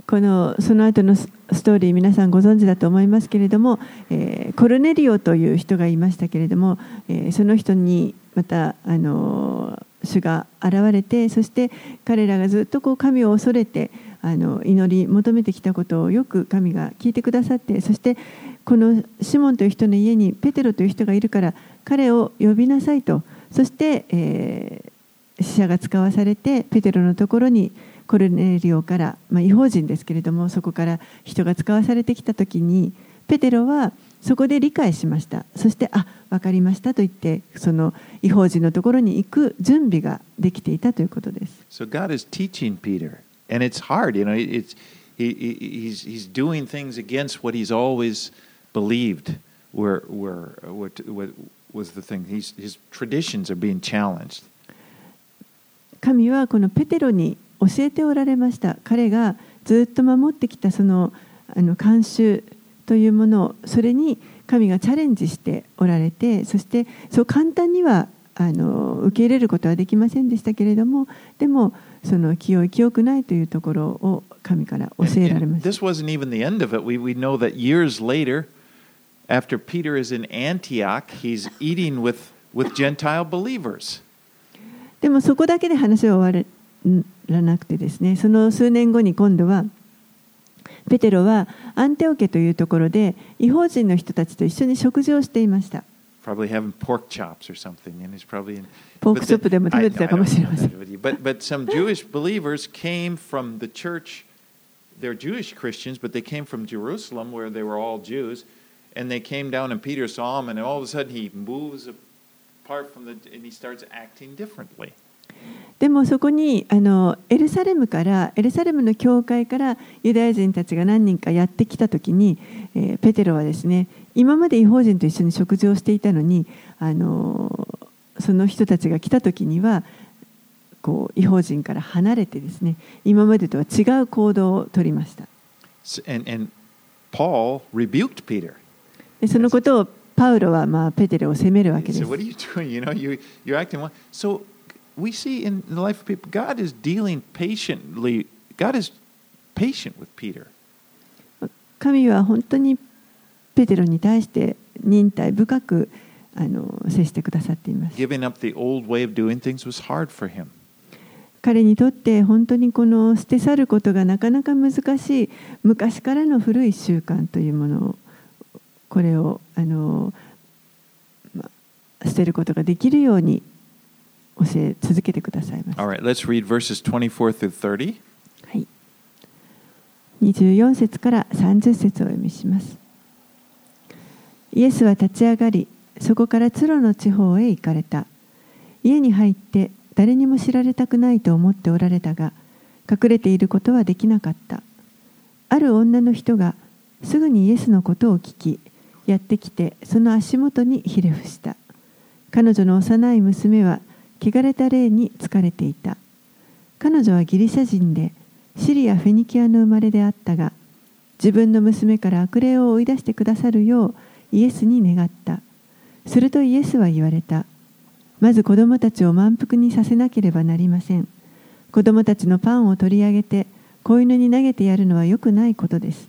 このその後のストーリー皆さんご存知だと思いますけれども、えーコルネリオという人がいましたけれども、えーその人にまたあの主が現れてそして彼らがずっとこう神を恐れてあの祈り求めてきたことをよく神が聞いてくださってそしてこのシモンという人の家にペテロという人がいるから彼を呼びなさいと。そして、えー死者が使わされてペテロのところにコルネリオから、まあ、違法人ですけれどもそこから人が使わされてきた時にペテロはそこで理解しましたそしてあ分かりましたと言ってその違法人のところに行く準備ができていたということです So God is teaching Peter. And it's hard. You know, it's, he, he- he's, he's doing things against what he's always believed were, were, what, what was the thing. He's, his traditions are being challenged. 神はこのペテロに教えておられました彼がずっと守ってきたそのあの慣習というものをそれに神がチャレンジしておられてそしてそう簡単にはあの受け入れることはできませんでしたけれどもでもその清い清くないというところを神から教えられました this wasn't even the end of it. We, we know that years later, after Peter is in Antioch, he's eating with, with Gentile believers. でもそこだけで話は終わらなくてですねその数年後に今度はペテロはアンテオケというところで違法人の人たちと一緒に食事をしていました Probably having pork chops or something, and he's probably in. ポークチョップでも食べてたかもしれません But but some Jewish believers came from the church. They're Jewish Christians, but they came from Jerusalem, where they were all Jews, and they came down, and Peter saw him, and all of a sudden he moves apart from the, and he starts acting differently. でもそこにあのエルサレムからエルサレムの教会からユダヤ人たちが何人かやってきた時に、えーペテロはですね今まで違法人と一緒に食事をしていたのにあのその人たちが来た時にはこう違法人から離れてですね今までとは違う行動を取りました And, and Paul rebuked Peter. でそのことをパウロはまあペテロを責めるわけです said, What are you doing? You know, you, you're acting one. So we see in the life of people, God is dealing patiently. God is patient with Peter. 神は本当にペテロに対して忍耐深くあの接してくださっています Giving up the old way of doing things was hard for him. 彼にとって本当にこの捨て去ることがなかなか難しい昔からの古い習慣というものをこれをあの、まあ捨てることができるように教え続けてくださいました All right, let's read verses 24 through 30. はい、24節から30節をお読みします。イエスは立ち上がり、そこからツロの地方へ行かれた。家に入って誰にも知られたくないと思っておられたが、隠れていることはできなかった。ある女の人がすぐにイエスのことを聞き、やってきてその足元にひれ伏した。彼女の幼い娘は汚れた霊に疲れていた。彼女はギリシャ人でシリア・フェニキアの生まれであったが自分の娘から悪霊を追い出してくださるようイエスに願った。するとイエスは言われた。まず子供たちを満腹にさせなければなりません。子供たちのパンを取り上げて子犬に投げてやるのは良くないことです。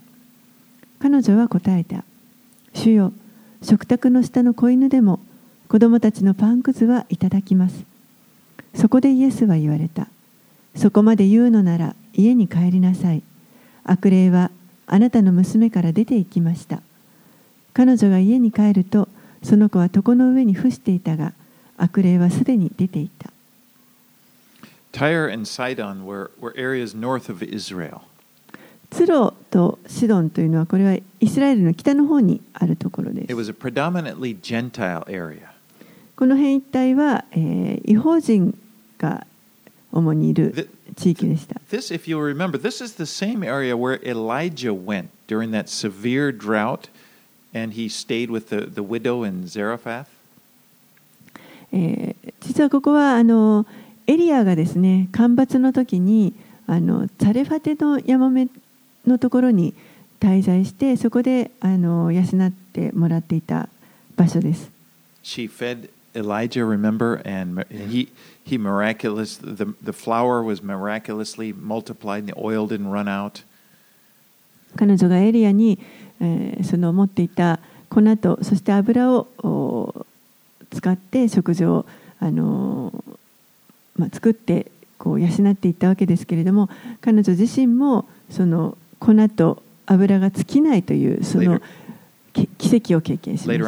彼女は答えた。主よ食卓の下の子犬でも子供たちのパンくずはいただきます。そこでイエスは言われたそこまで言うのなら家に帰りなさい。悪霊はあなたの娘から出て行きました。彼女が家に帰ると、その子は床の上に伏していたが、悪霊はすでに出ていた。Tyre and Sidon were, were areas north of Israel. ツロとシドンというのはこれはイスラエルの北の方にあるところで It す was a predominantly Gentile area. この辺一帯は、えー違法人が主にいる地域でした This, if you'll remember, this is the same area where Elijah went during that severe drought, and he stayed with the, the widow in Zarephath. えー実はここはあのエリアがですね干ばつの時にあのザレファテのヤモメのところに滞在してそこであの養ってもらっていた場所です She fed Elijah, remember, and mi- he, he miraculous, the, the flour was miraculously multiplied, and the oil didn't run out. 彼女がエリアに、えーその持っていた粉とそして油をお使って食事を、あのーまあ、作ってこう養っていったわけですけれども彼女自身もその粉と油が尽きないというその Later. 奇跡を経験しまし。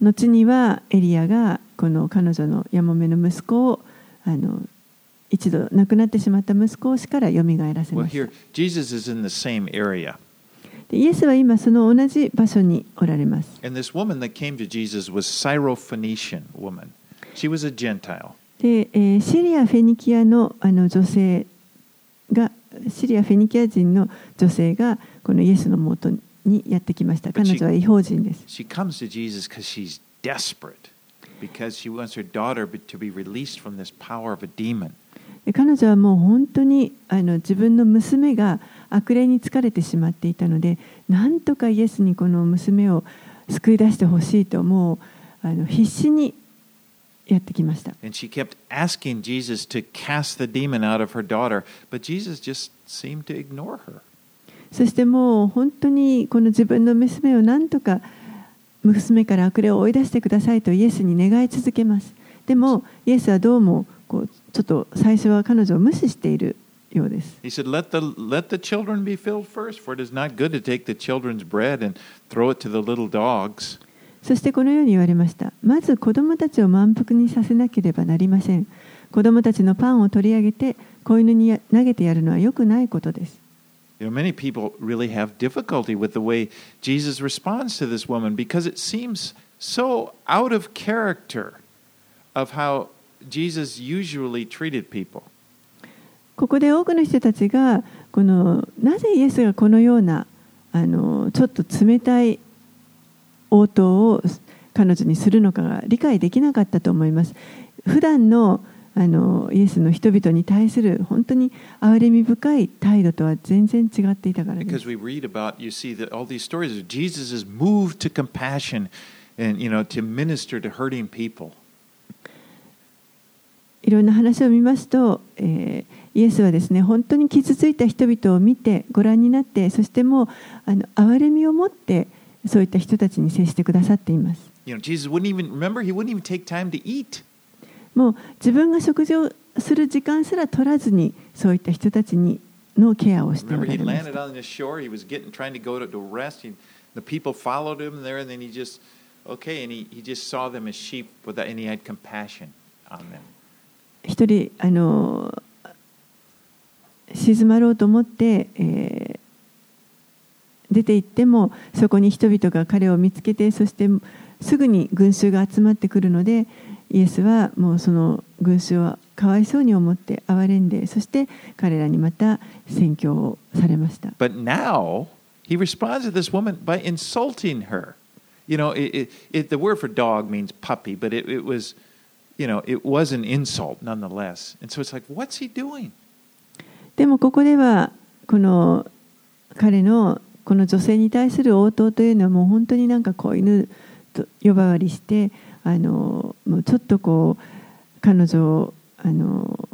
後にはエリアがこの彼女のヤモメの息子をあの一度亡くなってしまった息子しからよみがえらせました。イエスは今その同じ場所におられます。で、シリア・フェニキアの,あの女性が、シリア・フェニキア人の女性が、このイエスのもとにやってきました彼女は違法人です She comes to Jesus because she's desperate, because she wants her daughter to be released from this power of a demon. で彼女はもう本当にあの自分の娘が悪霊に疲れてしまっていたのでなんとかイエスにこの娘を救い出してほしいともうあの必死にやってきました And she kept asking Jesus to cast the demon out of her daughter, but Jesus just seemed to ignore her. そしてもう本当にこの自分の娘をなんとか娘から悪霊を追い出してくださいとイエスに願い続けます。でもイエスはどうもこうちょっと最初は彼女を無視しているようです。He said, let the, let the children be filled first, for it is not good to take the children's bread and throw it to the little dogs. そしてこのように言われました。まず子供たちを満腹にさせなければなりません。子供たちのパンを取り上げて子犬に投げてやるのは良くないことです You know, many people really have difficulty with the way Jesus responds to this woman because it seems so out of character of how Jesus usually treated people. ここで多くの人たちがこのなぜイエスがこのようなあのちょっと冷たい応答を彼女にするのかが理解できなかったと思います。普段のあのイエスの人々に対する本当に憐れみ深い態度とは全然違っていたからで Because す。we read about, you see that all these stories of Jesus is moved to compassion and, you know, to minister to hurting people. いろんな話を見ますと、えーイエスはですね本当に傷ついた人々を見てご覧になってそしてもうあの憐れみを持ってそういった人たちに接してくださっています。You know, Jesus wouldn't even, remember, he wouldn't even take time to eat. もう自分が食事をする時間すら取らずに、そういった人たちにのケアをしています。一人あの静まろうと思って、えー、出て行ってもそこに人々が彼を見つけてそしてすぐに群衆が集まってくるので。イエスはもうその群衆はかわいそうに思って憐れんでそして彼らにまた宣教をされました。But now he responds to this woman by insulting her. You know, it, it, it, the word for dog means puppy, but it, it was, you know, it was an insult nonetheless. And so it's like, what's he doing? でもここではこの彼のこの女性に対する応答というのはもう本当になんか子犬と呼ばわりしてあのもうちょっとこう彼女をあの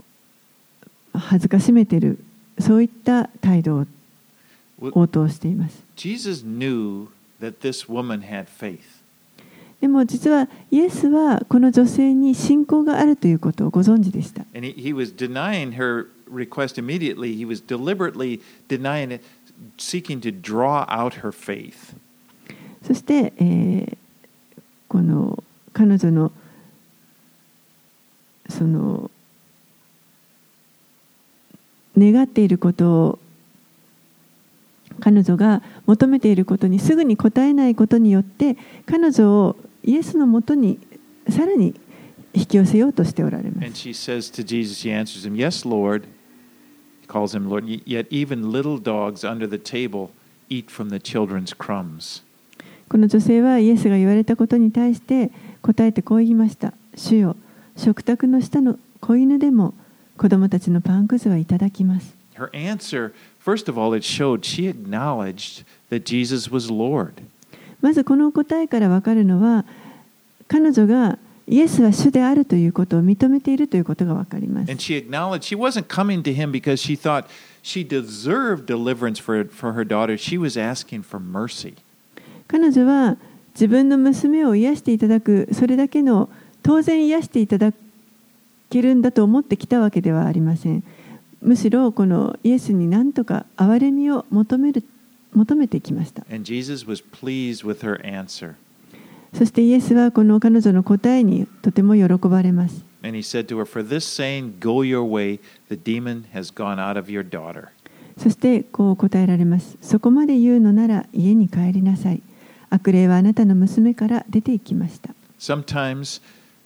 恥ずかしめてるそういった態度を応答しています。Jesus knew that this woman had faith. でも実はイエスはこの女性に信仰があるということをご存知でした。そして、えー、この彼女のその願っていることを彼女が求めていることにすぐに答えないことによって彼女をイエスのもとにさらに引き寄せようとしておられます。この女性はイエスが言われたことに対して、答えてこう言いました。主よ、食卓の下の子犬でも子供たちのパンくずはいただきます。Her answer, first of all, it showed she acknowledged that Jesus was Lord. まずこの答えから分かるのは彼女がイエスは主であるということを認めているということが分かります And。she acknowledged she wasn't coming to him because she thought she deserved deliverance for, for her daughter. She was asking for mercy. 彼女は自分の娘を癒していただくそれだけの当然癒していただけるんだと思ってきたわけではありません。むしろこのイエスに何とか憐れみを求める求めてきました。And Jesus was pleased with her answer. そしてイエスはこの彼女の答えにとても喜ばれます。And he said to her, For this saying, go your way, the demon has gone out of your daughter. そしてこう答えられますそこまで言うのなら家に帰りなさい悪霊はあなたの娘から出て行きました Sometimes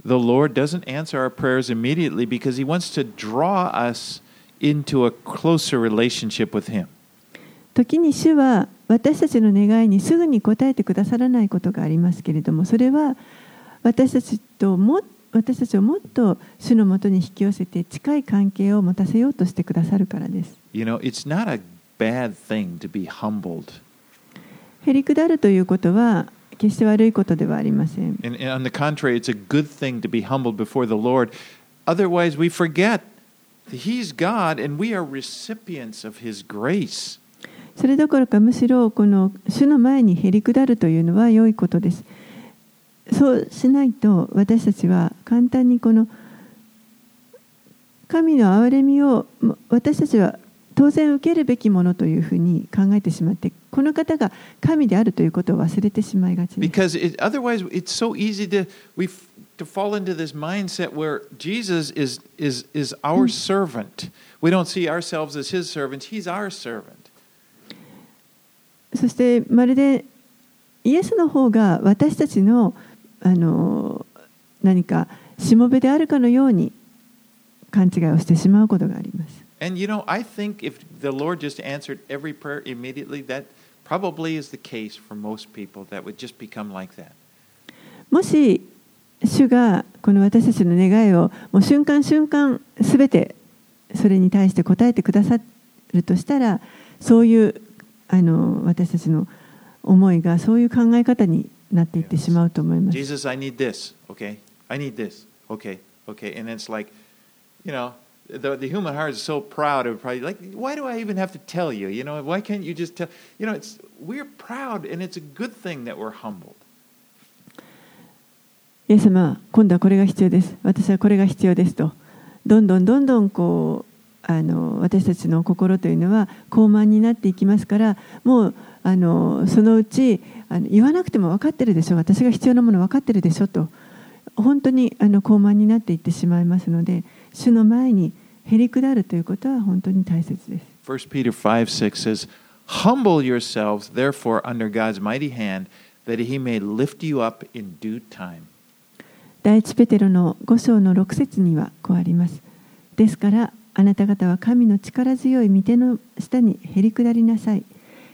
the Lord doesn't answer our prayers immediately because he wants to draw us into a closer relationship with him. 時に主は私たちの願いにすぐに応えてくださらないことがありますけれどもそれは私たちとも私たちをもっと主のもとに引き寄せて近い関係を持たせようとしてくださるからです。You know, it's not a bad thing to be humbled. 減り下るということは決して悪いことではありません。それどころかむしろこの主の前に減り下るというのは良いことです。そうしないと私たちは簡単にこの神の憐れみを私たちは当然受けるべきものというふうに考えてしまってこの方が神であるということを忘れてしまいがちです。Because it, otherwise, it's so easy to we f- to fall into this mindset where Jesus is is is our servant. We don't see ourselves as His servants; He's our servant. そしてまるでイエスの方が私たちのあの何かしもべであるかのように勘違いをしてしまうことがあります。And you know, I think if the Lord just answered every prayer immediately, that probably is the case for most people. That would just become like that. もし主がこの私たちの願いをもう瞬間瞬間すべてそれに対して答えてくださるとしたらそういうあの私たちの思いがそういう考え方になっていってしまうと思います。 Jesus, I need this. Okay, I need this. Okay, okay, and it's like, you know. The, the human heart is so proud of probably like why do I even have to tell you you know why can't you just tell you know it's we're proud and it's a good thing that we're humbled イエス様は今度はこれが必要です私はこれが必要ですとどんどんどんどんこうあの私たちの心というのは高慢になっていきますからもうあのそのうちあの言わなくても分かってるでしょ私が必要なもの分かってるでしょと本当にあの高慢になっていってしまいますので主の前にへりくだるということは本当に大切です。1 Peter 5 6 says, Humble yourselves, therefore, under God's mighty hand, that he may lift you up in due time. 第一ペテロの5章の6節にはこうあります。ですからあなた方は神の力強い御手の下にへり下りなさい。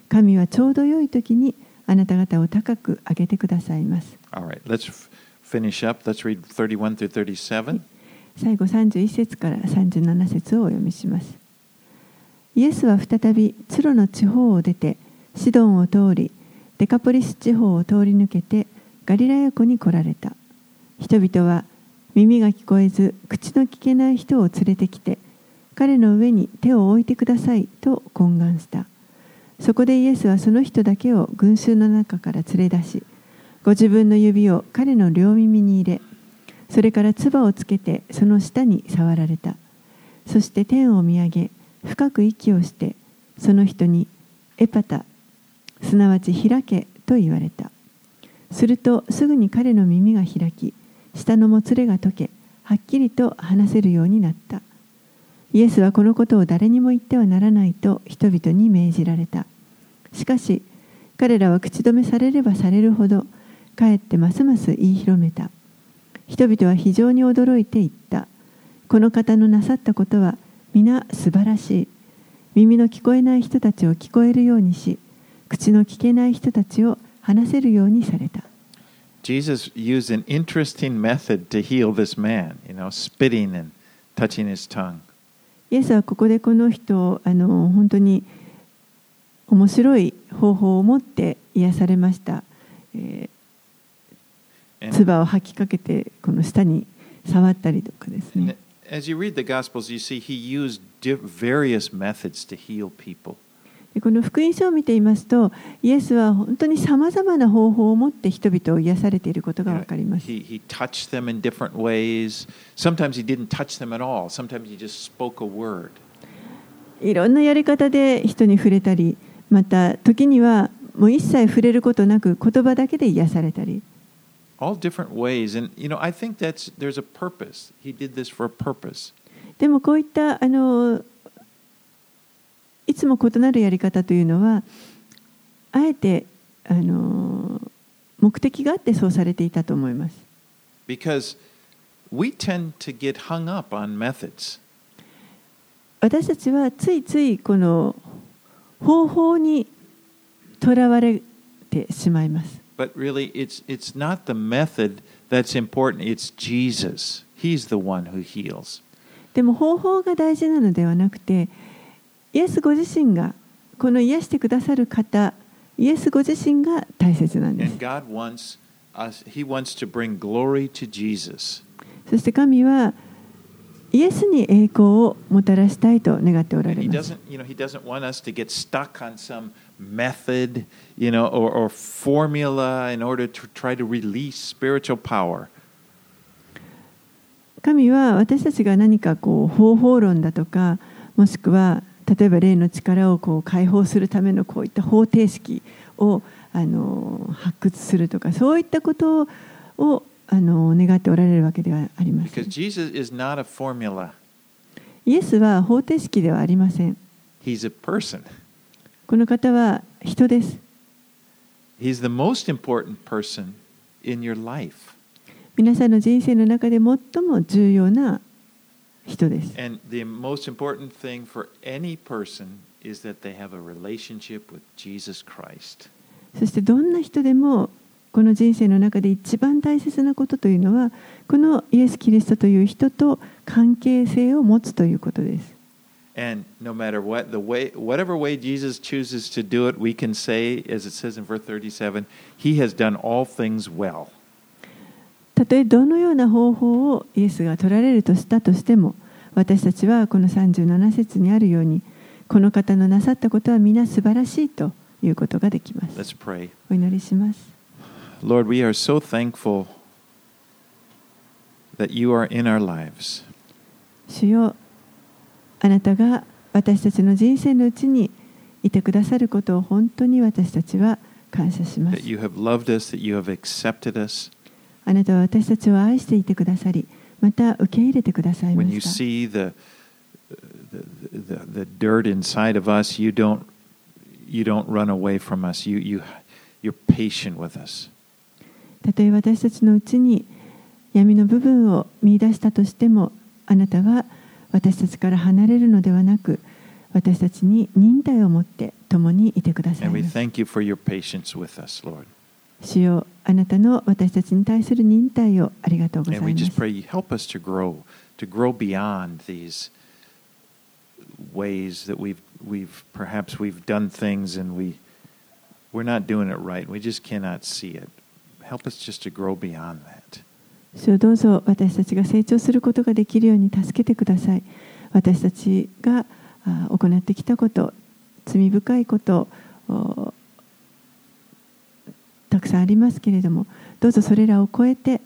神はちょうど良い時にあなた方を高く上げてくださいます。All right, let's finish up. Let's read 31 through 37. 最後31節から37節をお読みします。イエスは再びツロの地方を出てシドンを通りデカポリス地方を通り抜けてガリラヤ湖に来られた。人々は耳が聞こえず口の聞けない人を連れてきて彼の上に手を置いてくださいと懇願した。そこでイエスはその人だけを群衆の中から連れ出しご自分の指を彼の両耳に入れそれから唾をつけてその下に触られた。そして天を見上げ深く息をしてその人にエパタすなわち開けと言われた。するとすぐに彼の耳が開き下のもつれが解けはっきりと話せるようになった。イエスはこのことを誰にも言ってはならないと人々に命じられた。しかし彼らは口止めされればされるほどかえってますます言い広めた。人々は非常に驚いていったこの方のなさったことは皆素晴らしい耳の聞こえない人たちを聞こえるようにし口の聞けない人たちを話せるようにされた Jesus used an interesting method to heal this man, you know, spitting and touching his tongue. イエスはここでこの人をあの本当に面白い方法を持って癒されました。えー唾を吐きかけてこの舌に触ったりとかですね。as you read the Gospels, you see he used various methods to heal people. でこの福音書を見ていますと、イエスは本当にさまざまな方法を持って人々を癒されていることがわかります。he, he touched them in different ways. Sometimes he didn't touch them at all. Sometimes he just spoke a word. いろんなやり方で人に触れたり、また時にはもう一切触れることなく言葉だけで癒されたり。All different ways. And, you know, I think that's, there's a purpose. He did this for a purpose. でもこういったあのいつも異なるやり方というのはあえてあの目的があってそうされていたと思います。Because we tend to get hung up on methods. 私たちはついついこの方法にとらわれてしまいます。でも方法が大事なのではなくて、イエスご自身がこの癒してくださる方、イエスご自身が大切なんです。そして神は、イエスに栄光をもたらしたいと願っておられます。method, you know, or, or formula in order to try to release spiritual power. 神は私たちが何かこう方法論だとかもしくは例えば霊の力をこう解放するためのこういった方程式をあの発掘するとかそういったことをあの願っておられるわけではありませ。イエスは方程式ではありません。この方は人です。皆さんの人生の中で最も重要な人です。そしてどんな人でもこの人生の中で一番大切なことというのはこのイエス・キリストという人と関係性を持つということです。And no matter what the way whatever way Jesus chooses to do it, we can say, as it says in verse 37, He has done all things well. たとえどのような方法をイエスが取られるとしたとしても私たちはこの37節にあるようにこの方のなさったことは皆素晴らしいということができます。 Let's pray. お祈りします。 Lord, we are so thankful that you are in our lives. 主よ あなたが私たちの人生のうちにいてくださることを本当に私たちは感謝します That。you have loved us, that you have accepted us. あなたは私たちを愛していてくださり、また受け入れてくださいま When you した。see the, the, the, the dirt inside of us, you don't, you don't run away from us. You, you, you're patient with us. たとえ私たちのうちに闇の部分を見出したとしても、あなたは私たちから離れるのではなく、私たちに忍耐を持って共にいてください And we ます。 thank you for your patience with us, Lord. 主よあなたの私たちに対する忍耐をありがとうござい And ま we す just。pray you help us to grow, to grow beyond these ways that we've, we've perhaps we've done things and we, we're not doing it right. We just cannot see it. Help us just to grow beyond that. 主よどうぞ私たちが成長することができるように助けてください。私たちがあ行ってきたこと、罪深いこと、おたくさんありますけれども、どうぞそれらを超えて、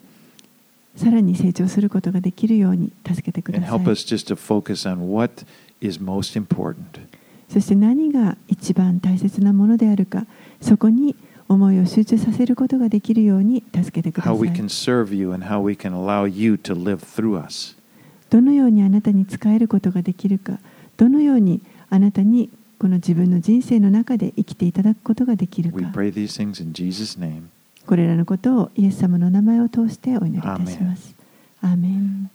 さらに成長することができるように助けてくだ And さい help。us just to focus on what is most important. そして何が一番大切なものであるか、そこに思いを集中させることができるように助けてくださ how we い can。serve you, and how we can allow you to live through us. どのようにあなたに仕えることができるか、どのようにあなたにこの自分の人生の中で生きていただくことができる We か、pray these things in Jesus' name. これらのことをイエス様の名前を通してお祈りいたします。アーメン